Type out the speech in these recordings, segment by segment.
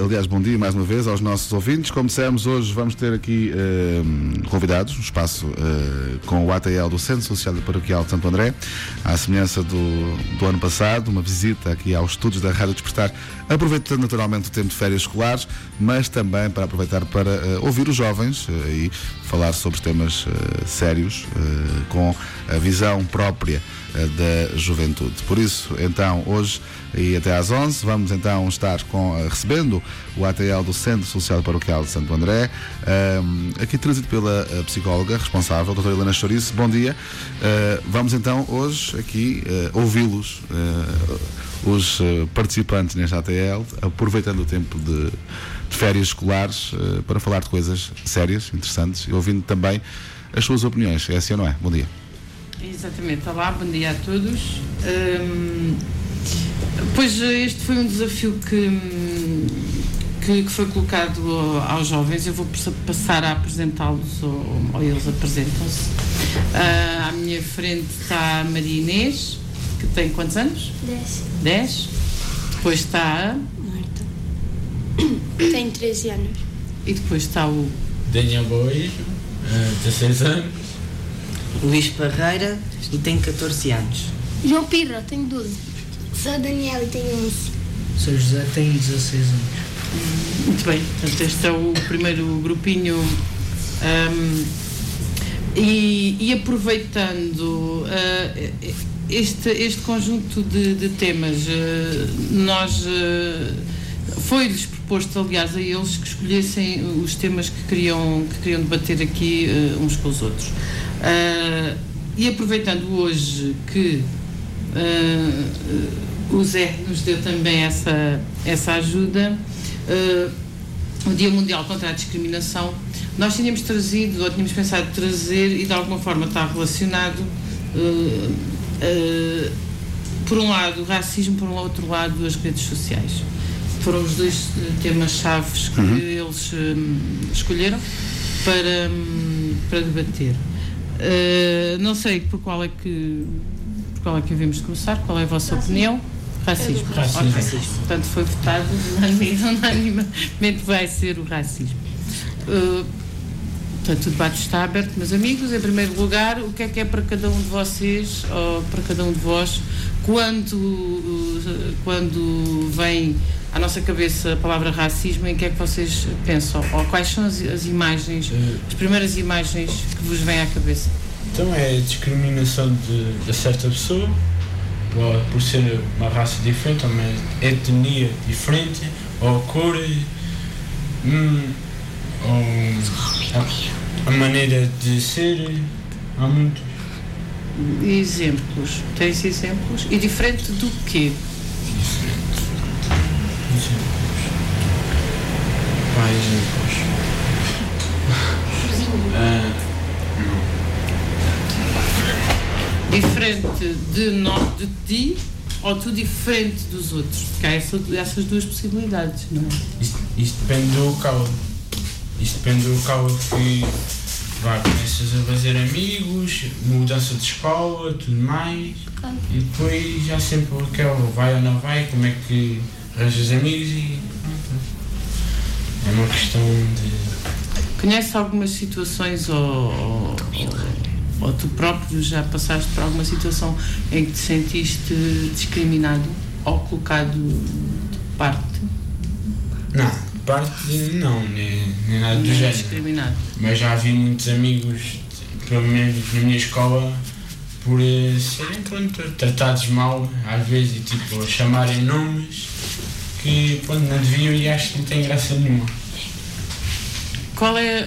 Aliás, bom dia mais uma vez aos nossos ouvintes. Como dissemos, hoje vamos ter aqui uh, convidados, um espaço uh, com o ATL do Centro Social Paroquial de Santo André, à semelhança do, do ano passado, uma visita aqui aos estúdios da Rádio Despertar, aproveitando naturalmente o tempo de férias escolares, mas também para aproveitar para uh, ouvir os jovens e falar sobre temas sérios, com a visão própria da juventude. Por isso, então, hoje e até às 11, vamos então estar com, recebendo o ATL do Centro Social Paroquial de Santo André, um, aqui trazido pela psicóloga responsável, doutora Helena Chorice. Bom dia. Vamos então hoje aqui ouvi-los, os participantes neste ATL, aproveitando o tempo de, de férias escolares para falar de coisas sérias, interessantes e ouvindo também as suas opiniões. É assim ou não é? Bom dia. Exatamente. Olá, bom dia a todos. Um, pois este foi um desafio que, que, que foi colocado aos jovens. Eu vou passar a apresentá-los ou, ou, eles apresentam-se. Uh, à minha frente está a Maria Inês, que tem quantos anos? Dez. Dez. Depois está a. Marta. Tem 13 anos. E depois está o. Daniel Boijo, uh, 16 anos. Luís Parreira e tenho 14 anos. João Pirra, tenho 12. Sou Daniel e tenho 11. Sou José, tenho 16 anos. Muito bem, portanto, este é o primeiro grupinho. Um, e, e, aproveitando uh, este, este conjunto de, de temas, uh, nós. Uh, foi-lhes proposto, aliás, a eles que escolhessem os temas que queriam, que queriam debater aqui uns com os outros. Uh, e aproveitando hoje que uh, o Zé nos deu também essa, essa ajuda, uh, o Dia Mundial contra a Discriminação, nós tínhamos trazido, ou tínhamos pensado trazer, e de alguma forma está relacionado, por um lado o racismo, por um outro lado as redes sociais. Foram os dois temas chaves que uhum. eles um, escolheram para, um, para debater. Uh, não sei por qual é que por qual é que devemos começar, qual é a vossa racismo. opinião? Racismo. Racismo. Okay. Portanto, foi votado unanimemente vai ser o racismo. Uh, portanto, o debate está aberto, meus amigos. Em primeiro lugar, o que é que é para cada um de vocês, ou para cada um de vós, quando, quando vem à nossa cabeça a palavra racismo, em que é que vocês pensam? Ou quais são as, as imagens, as primeiras imagens que vos vêm à cabeça? Então é a discriminação de, de certa pessoa ou por ser uma raça diferente, ou uma etnia diferente, ou cor, hum, ou a, a, maneira de ser. Há muitos. Exemplos. Tens exemplos? E diferente do quê? Pá, exemplos. uh, diferente de, nós, de ti ou tu diferente dos outros? Porque há essa, essas duas possibilidades, não é? Isto, isto depende do local. Isto depende do local que vai, começas a fazer amigos, mudança de escola, tudo mais. E depois já sempre aquele vai ou não vai, como é que arranjas amigos e. É uma questão de. Conhece algumas situações ou, ou, tu próprio já passaste por alguma situação em que te sentiste discriminado ou colocado de parte? Não, de parte não, nem, nem nada do género. Mas já vi muitos amigos, pelo menos na minha escola, por eh, serem pronto, tratados mal, às vezes, e tipo, chamarem nomes que pronto, não deviam e acho que não tem graça nenhuma. Qual é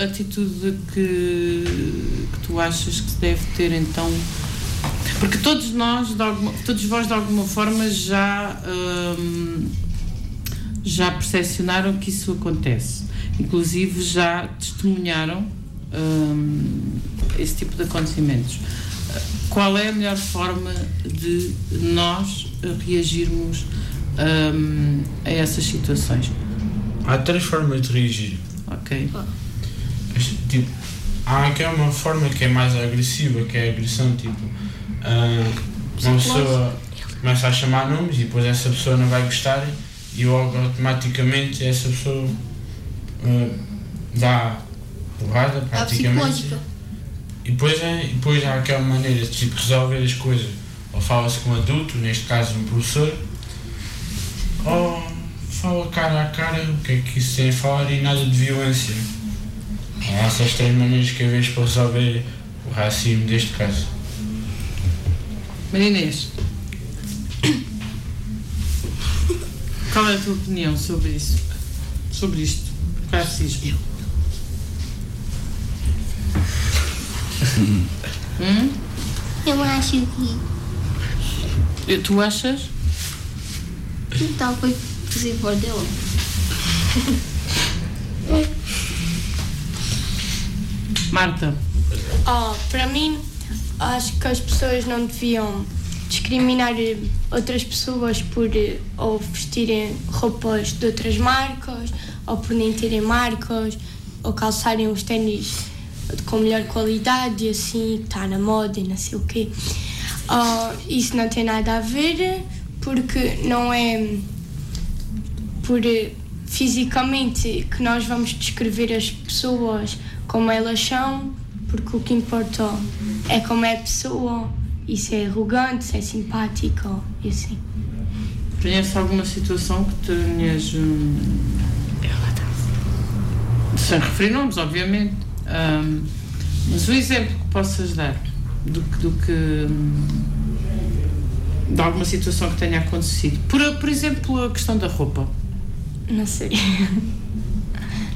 a atitude que, que tu achas que se deve ter então? Porque todos nós, alguma, todos vós de alguma forma já, hum, já percepcionaram que isso acontece. Inclusive já testemunharam hum, esse tipo de acontecimentos. Qual é a melhor forma de nós reagirmos hum, a essas situações? Há três formas de reagir. Ok. Tipo, há aqui uma forma que é mais agressiva, que é a agressão, tipo, uh, uma pessoa começa a chamar nomes e depois essa pessoa não vai gostar e logo automaticamente essa pessoa uh, dá porrada A praticamente. E depois, é, depois há aquela maneira de tipo, resolver as coisas. Ou fala-se com um adulto, neste caso um professor, ou fala cara a cara o que é que isso tem a falar e nada de violência. Há essas três maneiras que eu vejo para resolver o racismo deste caso. Maria Inês. Qual é a tua opinião sobre isso? Sobre isto? Racismo. Hum? Eu acho que E Tu achas? tal foi fazer. Marta. Oh, para mim, acho que as pessoas não deviam discriminar eh, outras pessoas por eh, ou vestirem roupas de outras marcas, ou por nem terem marcas, ou calçarem os ténis com melhor qualidade e assim, que está na moda e não sei o quê. Oh, isso não tem nada a ver, porque não é por eh, fisicamente que nós vamos descrever as pessoas como elas são, porque o que importa é como é a pessoa, e se é arrogante, se é simpática e assim. Conhece alguma situação que tenhas. Hum, sem referir nomes, obviamente. Hum, mas o exemplo que possas dar do que. Do que hum, de alguma situação que tenha acontecido. Por, por exemplo, a questão da roupa. Não sei.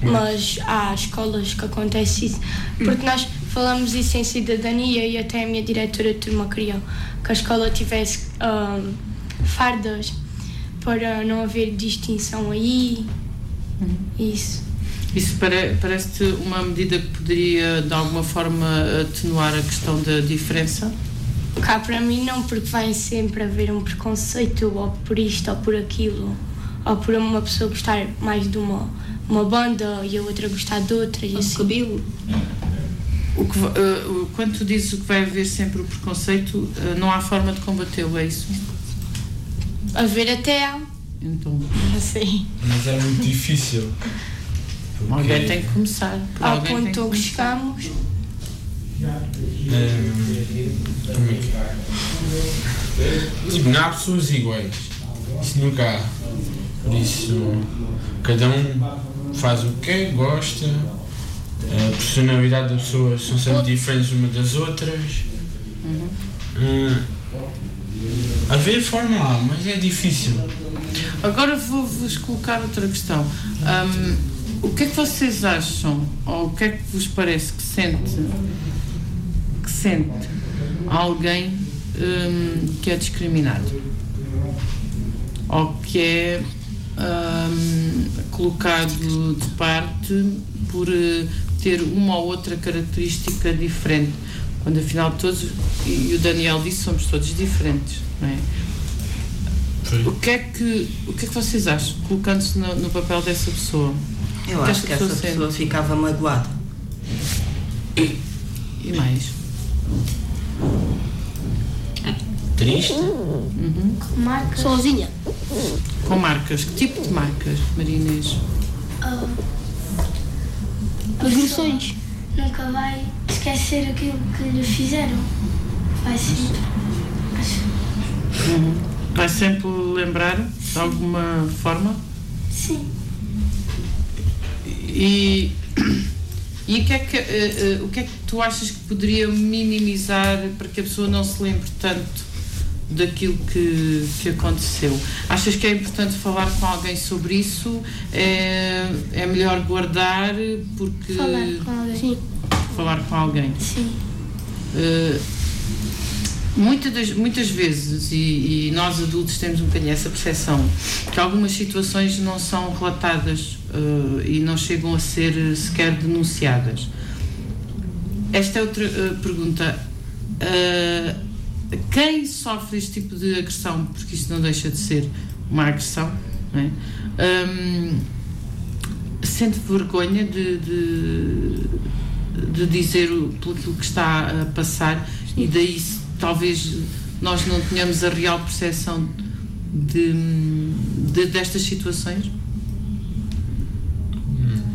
Mas há escolas que acontece isso. Porque nós falamos isso em cidadania e até a minha diretora de turma queria que a escola tivesse ahm, fardas para não haver distinção aí. Isso. Isso pare, parece-te uma medida que poderia, de alguma forma, atenuar a questão da diferença? Cá para mim não, porque vai sempre haver um preconceito ou por isto ou por aquilo. Ou por uma pessoa gostar mais de uma, uma banda e a outra gostar de outra e assim. cabelo. O que, o- quando tu dizes o que vai haver sempre o preconceito, eh, não há forma de combatê-lo, é isso? Haver até há. Então, sei. Mas é muito difícil. Porque, alguém tem que começar. por Ao ponto que começar. chegamos. hum? Tipo, não há pessoas iguais. Isso nunca há. Por isso, cada um faz o que gosta. A personalidade das pessoas são sempre diferentes umas das outras. Hum, haver forma há, mas é difícil. Agora vou-vos colocar outra questão. Hum, o que é que vocês acham, ou o que é que vos parece que sente, que sente alguém hum, que é discriminado? Ou que é hum, colocado de parte por eh, ter uma ou outra característica diferente? Quando afinal todos, e o Daniel disse, somos todos diferentes, não é? O que é que, o que, é que vocês acham, colocando-se no, no papel dessa pessoa? Eu Que acho que essa pessoa sente? pessoa ficava magoada. E mais? Triste? Marca. Sozinha. Com marcas? Que tipo de marcas, Maria Inês? Agressões. Nunca vai esquecer aquilo que lhe fizeram. Vai sempre. Vai sempre lembrar de alguma forma? Sim. E, e o, que é que, eh, eh, o que é que tu achas que poderia minimizar para que a pessoa não se lembre tanto daquilo que, que aconteceu? Achas que é importante falar com alguém sobre isso? É, é melhor guardar porque Falar com alguém. Sim. falar com alguém? Sim. Uh, muitas, das- muitas vezes, e, e nós adultos temos um bocadinho essa percepção, que algumas situações não são relatadas uh, e não chegam a ser sequer denunciadas. Esta é outra uh, pergunta. Uh, quem sofre este tipo de agressão, porque isto não deixa de ser uma agressão, é? Um, sente vergonha de, de, de dizer o, pelo que está a passar e daí se- talvez nós não tenhamos a real percepção de, de- destas situações?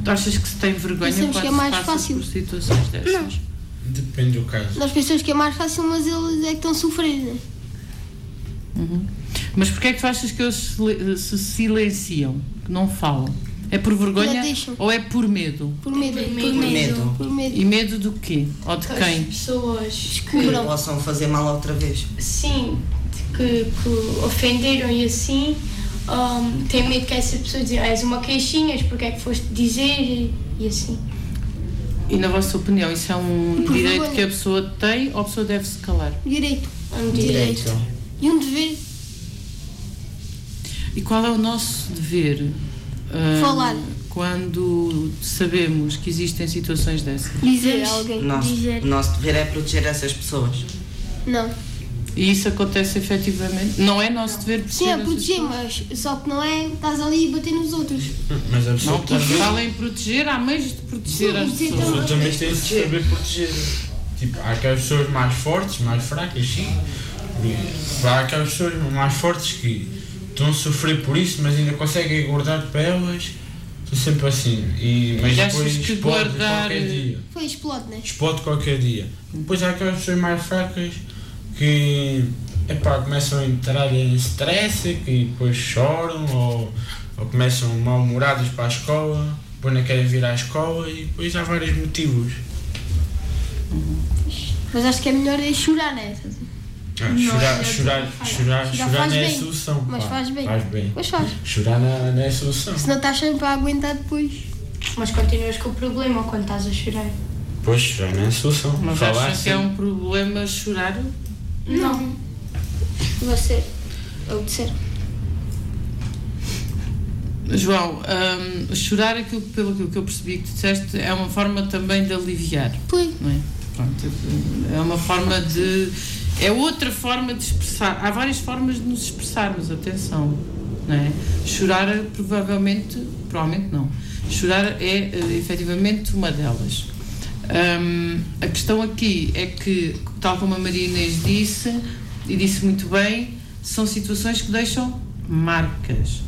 Tu achas que se tem vergonha Pensamos quando que é se mais passa fácil. por situações dessas? Não. Depende do caso. Nós pensamos que é mais fácil, mas eles é que estão a sofrer, né? Mas porquê é que tu achas que eles se silenciam, que não falam? É por vergonha ou é por medo? Por medo. Por medo. Medo. Por medo. E medo do quê? Ou de Que quem? As pessoas Que que, possam fazer mal outra vez. sim, que, que ofenderam e assim, um, têm medo que essa pessoa diga, és uma queixinhas, porque é que foste dizer e, e assim. E na vossa opinião, isso é um Por direito vergonha. que a pessoa tem ou a pessoa deve se calar? Direito. É um direito. Direito. E um dever. E qual é o nosso dever? Ah, Falar. Quando sabemos que existem situações dessas. Dizer a alguém. Nosso, Dizer. nosso dever é proteger essas pessoas. Não. E isso acontece efetivamente? Não é nosso dever proteger Sim, é proteger, mas só que não é estás ali e bater nos outros. Mas a pessoa Não, também, fala em proteger, há meios de proteger Sim, as pessoas. pessoa também tem de saber proteger. Tipo, há aquelas pessoas mais fortes, mais fracas, sim. Há aquelas pessoas mais fortes que estão a sofrer por isso, mas ainda conseguem guardar para elas. Estou sempre assim. E, mas E depois que explode guardar- qualquer dia. Foi explode, né? explode qualquer dia. Depois há aquelas pessoas mais fracas que epá, começam a entrar em stress, que depois choram ou, ou começam mal-humoradas para a escola, depois não querem vir à escola e depois há vários motivos. Mas acho que é melhor é chorar, né? Ah, Não, chorar, não, chorar, não chorar, Chorar não é a bem, solução. mas pá. faz bem. Faz bem. Mas faz. Chorar não, não é a solução. Se não estás sempre a aguentar depois. Mas continuas com o problema quando estás a chorar. Pois, chorar não é a solução. Mas Falar achas que é um problema chorar? Não. Você. É o disser. João, hum, chorar, aquilo, pelo que eu percebi que tu disseste, é uma forma também de aliviar, Pois. não é? Pronto, é uma forma de. É outra forma de expressar. Há várias formas de nos expressarmos, atenção. Não é? Chorar, provavelmente. Provavelmente não. Chorar é eh, efetivamente uma delas. Hum, a questão aqui é que, tal como a Maria Inês disse, e disse muito bem, são situações que deixam marcas.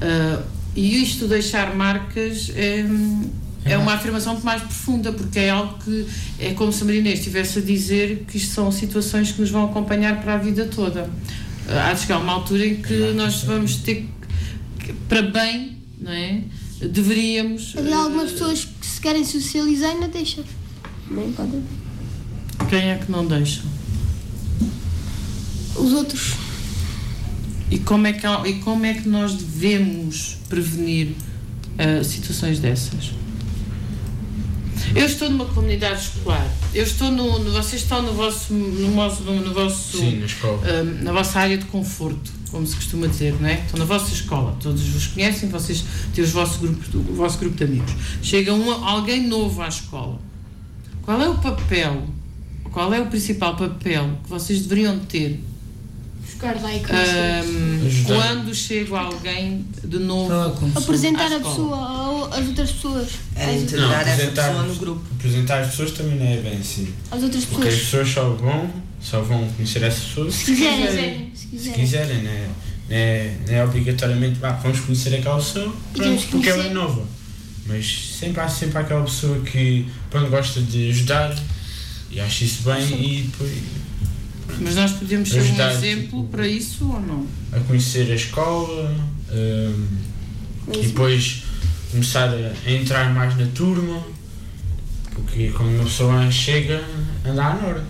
Uh, e isto deixar marcas é, é uma afirmação muito mais profunda, porque é algo que é como se a Maria Inês estivesse a dizer que isto são situações que nos vão acompanhar para a vida toda. Uh, há de chegar uma altura em que nós vamos ter que, para bem, não é? Deveríamos. Havia algumas uh, pessoas que se querem socializar e não deixam. Bem, pode haver. Quem é que não deixa? Os outros. E como é que, há- e como é que nós devemos prevenir uh, situações dessas? Eu estou numa comunidade escolar. Eu estou no, no- vocês estão no vosso, no vosso, no, no vosso Sim, na uh, na vossa área de conforto, como se costuma dizer, não é? Estão na vossa escola, todos vos conhecem, vocês têm os vossos grupos, o vosso grupo de amigos. Chega um, alguém novo à escola. Qual é o papel, qual é o principal papel que vocês deveriam ter Ajudar. quando chega alguém de novo Apresentar a pessoa às outras pessoas. Integrar essa apresentar- pessoa no grupo. Apresentar as pessoas também não é bem assim. às outras Porque as pessoas. pessoas só vão, só vão conhecer essas pessoas Se quiserem. quiserem. Se se quiserem. quiserem, não é, não é, não é obrigatoriamente "Ah, vamos conhecer aquela pessoa pronto, que porque ela é nova. Mas sempre há sempre aquela pessoa que pronto, gosta de ajudar e acha isso bem e depois Mas nós podemos ser um Ajudar, exemplo para isso ou não? a conhecer a escola hum, e depois começar a, entrar mais na turma porque quando uma pessoa chega andar na hora.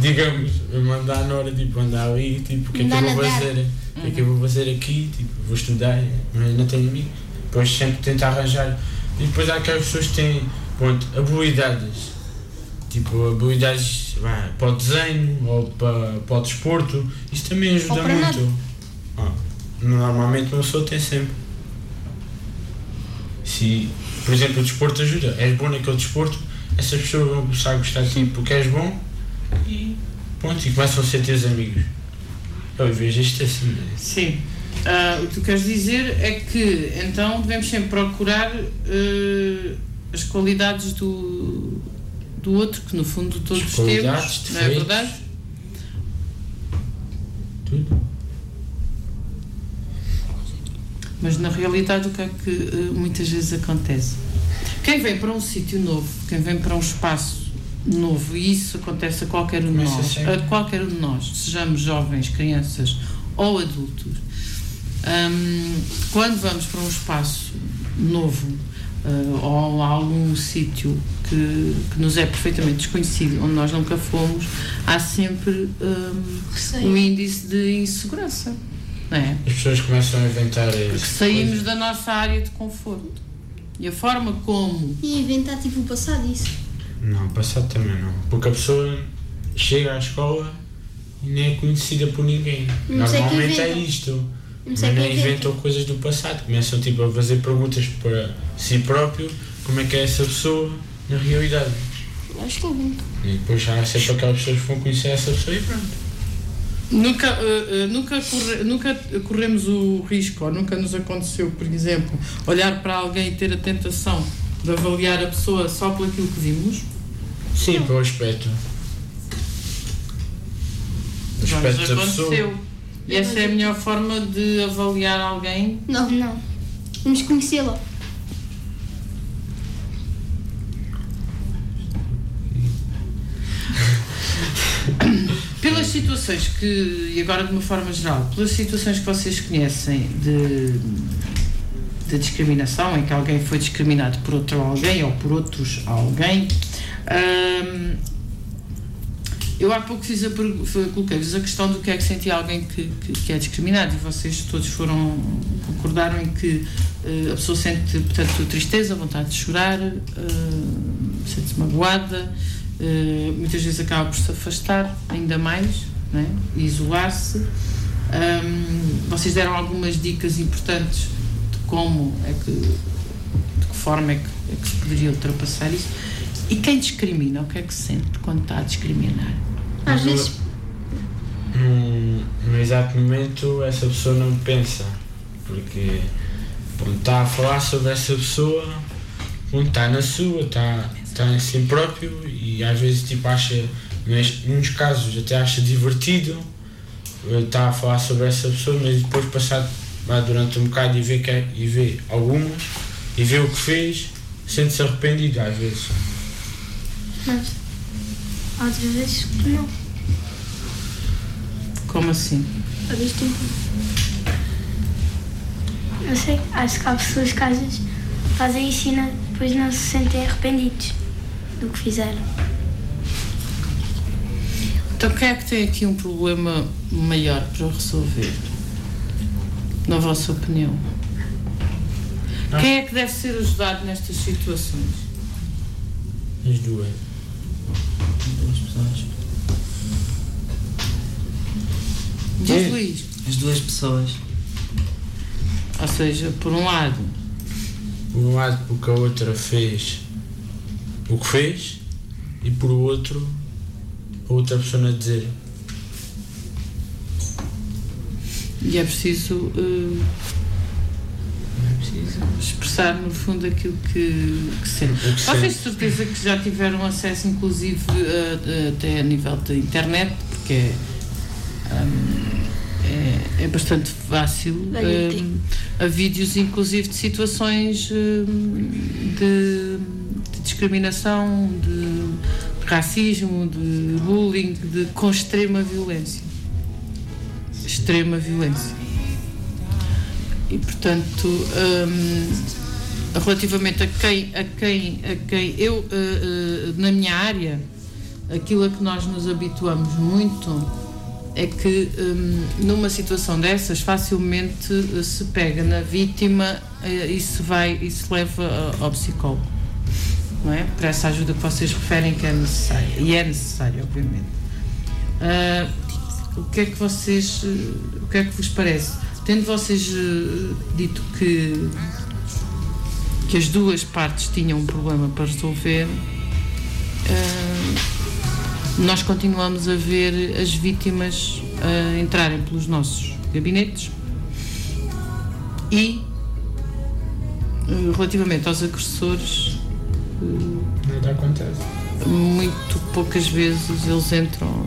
Digamos, eu andar na hora, tipo, andar ali, tipo, o que é que eu vou fazer? O que é que eu vou fazer aqui? Tipo, vou estudar, mas não tenho amigo. Depois sempre tento arranjar. E depois há aquelas pessoas que têm, pronto, habilidades. Tipo, habilidades vá, para o desenho ou para, para o desporto. Isso também ajuda muito. Ah, normalmente uma pessoa tem sempre. Se, por exemplo, o desporto ajuda, és bom naquele desporto, essas pessoas vão começar a gostar de ti porque és bom e pronto, e começam a ser teus amigos. Eu vejo isto assim, né? Sim. Ah, o que tu queres dizer é que então devemos sempre procurar eh, as qualidades do, do outro, que no fundo todos qualidades, temos, não é defeitos. verdade? tudo. Mas na realidade, o que é que uh, muitas vezes acontece? Quem vem para um sítio novo, quem vem para um espaço novo, e isso acontece a qualquer um de nós, a qualquer um de nós, sejamos jovens, crianças ou adultos, um, quando vamos para um espaço novo uh, ou a algum sítio que, que, nos é perfeitamente desconhecido, onde nós nunca fomos, há sempre um, um índice de insegurança. Não é? As pessoas começam a inventar. Porque saímos coisas. da nossa área de conforto. E a forma como. E inventar tipo o passado, isso? Não, passado também não. Porque a pessoa chega à escola e nem é conhecida por ninguém. Não Normalmente é isto. Mas nem inventam coisas do passado. Começam tipo, a fazer perguntas para si próprio como é que é essa pessoa na realidade. Acho que invento. E depois há sempre aquelas pessoas que vão conhecer essa pessoa e pronto. Nunca, uh, uh, nunca, corre, nunca corremos o risco, ou nunca nos aconteceu, por exemplo, olhar para alguém e ter a tentação de avaliar a pessoa só por aquilo que vimos? Sim, pelo aspecto. O aspecto da pessoa. E essa é a melhor forma de avaliar alguém? Não, não. Vamos conhecê-la. Situações que, e agora de uma forma geral, pelas situações que vocês conhecem de, de discriminação, em que alguém foi discriminado por outro alguém ou por outros alguém, hum, eu há pouco fiz a coloquei-vos a questão do que é que sentia alguém que, que, que, é discriminado e vocês todos foram concordaram em que uh, a pessoa sente portanto tristeza, vontade de chorar, uh, sente-se magoada, uh, muitas vezes acaba por se afastar ainda mais né? e isolar-se. Um, vocês deram algumas dicas importantes de como é que de que forma é que, é que se poderia ultrapassar isso. E quem discrimina, o que é que se sente quando está a discriminar? Às vezes. Num, num exato momento, essa pessoa não pensa. Porque quando está a falar sobre essa pessoa, quando está na sua, está, está em si próprio e às vezes tipo, acha, em muitos casos, até acha divertido está a falar sobre essa pessoa, mas depois passar durante um bocado e vê, que é, e vê algumas e vê o que fez, sente-se arrependido às vezes. Mas outras vezes não. Como assim? A vez tempo. Não sei, acho que há pessoas que às vezes fazem isso e depois não se sentem arrependidos do que fizeram. Então quem é que tem aqui um problema maior para resolver? Na vossa opinião? Não. Quem é que deve ser ajudado nestas situações? As duas. As duas pessoas. Diz Luís. As duas pessoas. Ou seja, por um lado. Por um lado porque a outra fez o que fez e por outro a outra pessoa a dizer. E é preciso, uh, é preciso expressar no fundo aquilo que, que sente. Vocês de certeza que já tiveram acesso inclusive uh, até a nível da internet, porque é, um, é, é, bastante fácil um, a vídeos inclusive de situações um, de discriminação, de, racismo, de bullying, de, com extrema violência. Extrema violência. E portanto, hum, relativamente a quem, a quem, a quem eu, uh, uh, na minha área, aquilo a que nós nos habituamos muito é que hum, numa situação dessas facilmente se pega na vítima e se vai e se leva ao psicólogo não é? Para essa ajuda que vocês referem que é necessária. E é necessária, obviamente. Uh, o que é que vocês. O que é que vos parece? Tendo vocês uh, dito que, que as duas partes tinham um problema para resolver, uh, nós continuamos a ver as vítimas entrarem pelos nossos gabinetes e relativamente aos agressores Nada acontece. Muito poucas vezes eles entram.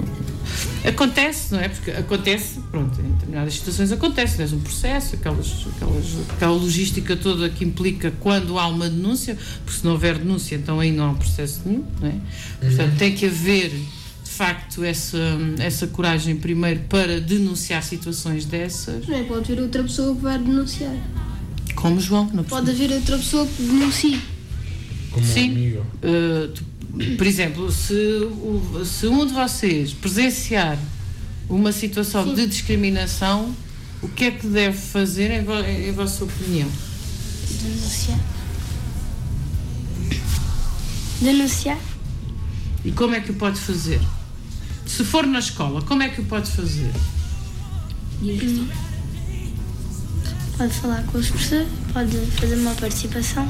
Acontece, não é? Porque acontece, pronto, em determinadas situações acontece, tens um processo, aquelas, aquelas, aquela logística toda que implica quando há uma denúncia, porque se não houver denúncia, então aí não há processo nenhum, não é? Portanto, Uhum. tem que haver, de facto, essa, essa coragem primeiro para denunciar situações dessas, Não é? Pode haver outra pessoa que vai denunciar. como João, não Pode haver outra pessoa que denuncie. Como Sim. amigo. Uh, tu- por exemplo, se, o- se um de vocês presenciar uma situação de discriminação, o que é que deve fazer, em, vo- em vossa opinião? Denunciar. Denunciar? E como é que o pode fazer? Se for na escola, como é que o pode fazer? Pode falar com os professores, pode fazer uma participação.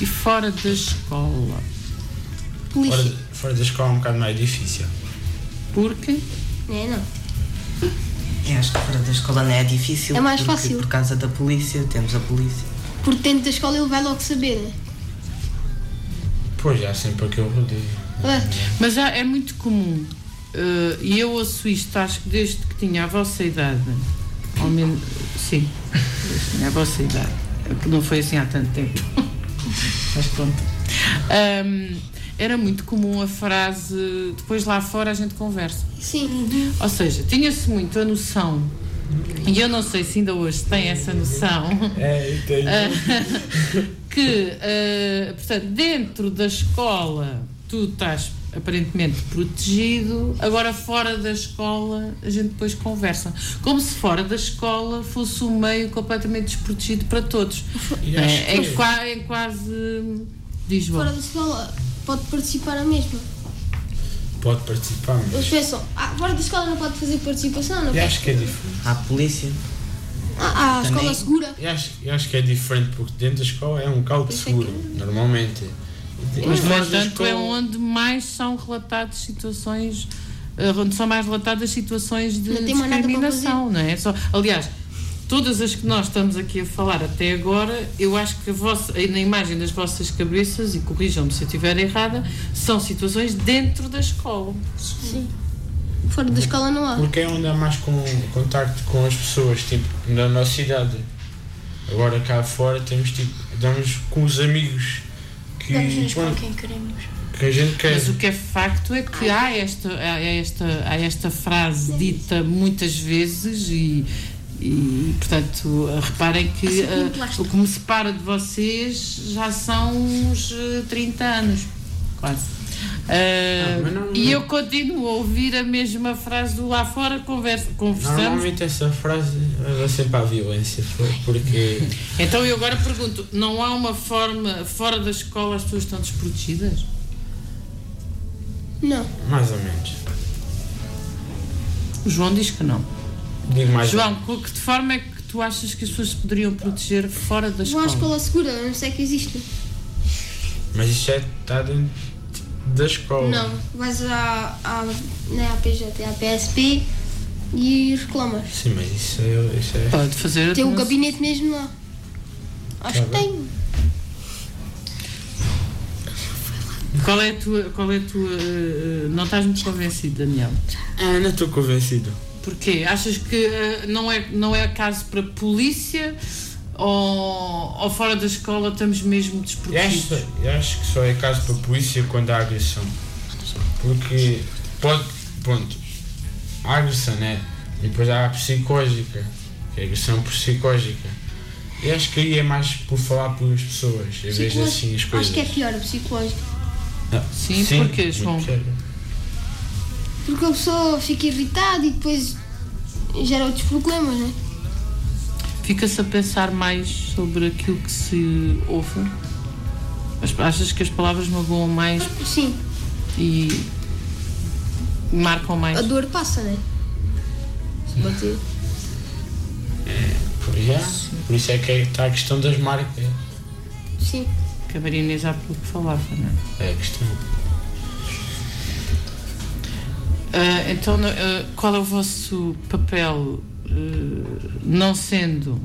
E fora da escola? Fora, fora da escola é um bocado mais difícil. Porque É, não. Eu acho que fora da escola não é difícil. É mais fácil. Por causa da polícia, temos a polícia. Porque dentro da escola ele vai logo saber, né? Pois, há sempre aquele rodeio. Ah, Mas há- é muito comum, eh, e eu ouço isto, acho que desde que tinha a vossa idade, ao menos, sim, desde que tinha a vossa idade, que não foi assim há tanto tempo, mas pronto. Ahm, era muito comum a frase, depois lá fora a gente conversa. sim. Ou seja, tinha-se muito a noção, e eu não sei se ainda hoje tem essa noção, É, entendi. que, eh, portanto, dentro da escola tu estás aparentemente protegido, agora fora da escola a gente depois conversa. Como se fora da escola fosse um meio completamente desprotegido para todos. É, é, qua- é quase. Diz Fora da escola pode participar a mesma. Pode participar, Eles mas. pensam, ah, fora da escola não pode fazer participação, não Eu pode. acho que é diferente. Há a polícia. Ah, ah, a Também. escola segura. Eu acho, eu acho que é diferente porque dentro da escola é um local de é seguro, normalmente. Mas, no entanto, é onde mais são relatadas situações. eh, Onde são mais relatadas situações de Não discriminação, não é? Só, aliás, todas as que nós estamos aqui a falar até agora, eu acho que a vossa, na imagem das vossas cabeças, e corrijam-me se eu estiver errada, são situações dentro da escola. Fora da escola não há. Porque é onde há mais com, contacto com as pessoas, tipo, na nossa cidade. Agora cá fora temos tipo, damos com os amigos que, Damos-nos com pronto, quem queremos. que a gente quer. Mas o que é facto é que há esta, há esta, há esta frase dita muitas vezes e, e portanto, reparem que como plástico. o que me separa de vocês já são uns eh, 30 anos, quase. Ah, Ah, mas não- e eu continuo a ouvir a mesma frase do lá fora, conversa, conversamos. Normalmente essa frase leva sempre à violência, porque Então eu agora pergunto: não há uma forma, fora da escola as pessoas estão desprotegidas? Não. mais ou menos. O João diz que não. Digo mais João, com que de forma é que tu achas que as pessoas se poderiam proteger fora da escola? à escola segura, eu não sei que existe. Mas isto já está dentro da escola. Não, vais à, à, não é à PJ, à PSP e reclamas. Sim, mas isso é. Isso é... Pode fazer a Tem um denúncia. gabinete mesmo lá. Acho Tá que bem. tem. Qual é a tua. Qual é a tua eh, não estás muito convencido, Daniel? Ah, não estou convencido. Porquê? Achas que eh, não, é, não é caso para polícia ou, ou fora da escola estamos mesmo desprotegidos? eu acho que só é caso para a polícia quando há agressão. Porque pode. Ponto. Há agressão, né? E depois há a psicológica, que é agressão psicológica. Eu acho que aí é mais por falar pelas pessoas, em vez de assim as coisas. Acho que é pior a psicológica. Ah, Sim, porquê, muito João? Porque a pessoa fica irritada e depois gera outros problemas, né? Fica-se a pensar mais sobre aquilo que se ouve? As- Achas que as palavras magoam mais Sim, e marcam mais? a dor passa, né? Se bater. Por, já, por isso é que está a questão das marcas. Sim. Que a Maria Inês há pouco falava, não é? É a questão. Ah, então, ah, qual é o vosso papel, não sendo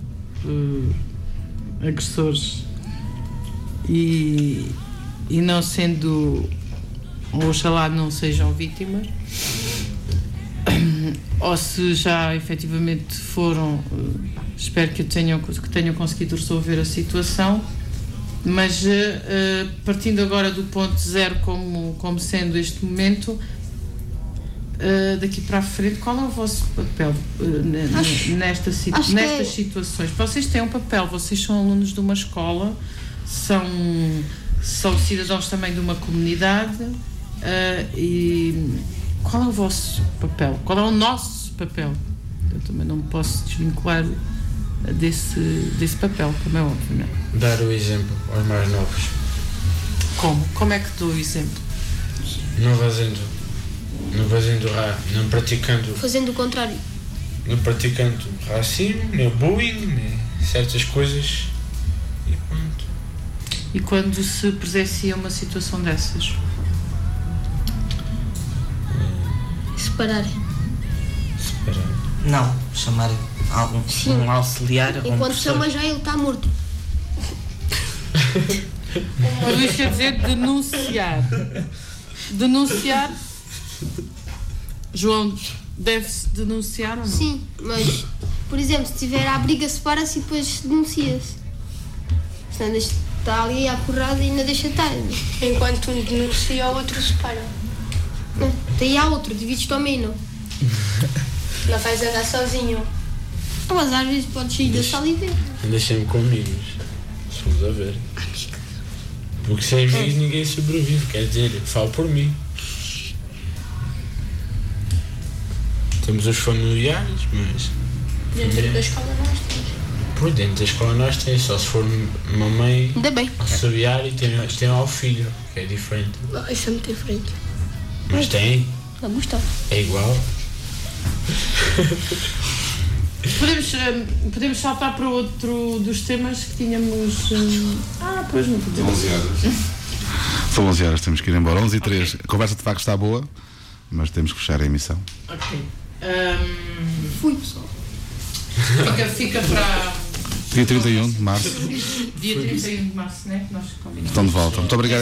ah, agressores e e não sendo, oxalá não sejam vítimas, ou se já efetivamente foram, eh, espero que tenham, que tenham conseguido resolver a situação. Mas partindo agora do ponto zero como, como sendo este momento, uh, daqui para a frente, qual é o vosso papel Acho- nesta, acho nestas é- situações? Vocês têm um papel, vocês são alunos de uma escola, são, são cidadãos também de uma comunidade e qual é o vosso papel? Qual é o nosso papel? Eu também não me posso desvincular desse, desse papel, como é óbvio, não é? Dar o exemplo aos mais novos. Como? Como é que dou o exemplo? Não fazendo, não fazendo ra, não praticando, Fazendo o contrário. não praticando racismo, nem bullying, nem certas coisas. E pronto. E quando se presencia uma situação dessas? Separar. Separar. Não, chamar algum Sim. um auxiliar um Enquanto chama já ele está morto. O Luís quer dizer denunciar. Denunciar. João, deve-se denunciar ou não? Sim, mas, por exemplo, se tiver à briga, separa-se e depois denuncia-se. Senão deixa- está ali à porrada e ainda deixa estar. Enquanto um denuncia, o outro separa. Daí há outro, divides-te ao meio, não? Não vais andar sozinho. Ah, Mas às vezes podes sair da sala e ver. Andei sempre com amigos. Se formos a ver. Porque sem amigos ninguém sobrevive, quer dizer, falo por mim. Temos os familiares, mas Dentro da escola nós temos. por dentro da escola nós temos, só se for uma mãe Ainda bem. auxiliar e tem, tem lá o filho, que é diferente. Isso é muito diferente. Mas tem, Não gostou. é igual. Podemos, hum, podemos saltar para outro dos temas que tínhamos. hum, Ah, pois não podemos. 11 horas. São 11 horas, temos que ir embora. 11 e 3. A conversa de facto está boa, mas temos que fechar a emissão. Ok. Hum, Fui, pessoal. fica, fica para Dia 31 de março. dia 31 de março, né? Que nós combinamos. Estão de volta. Muito obrigado.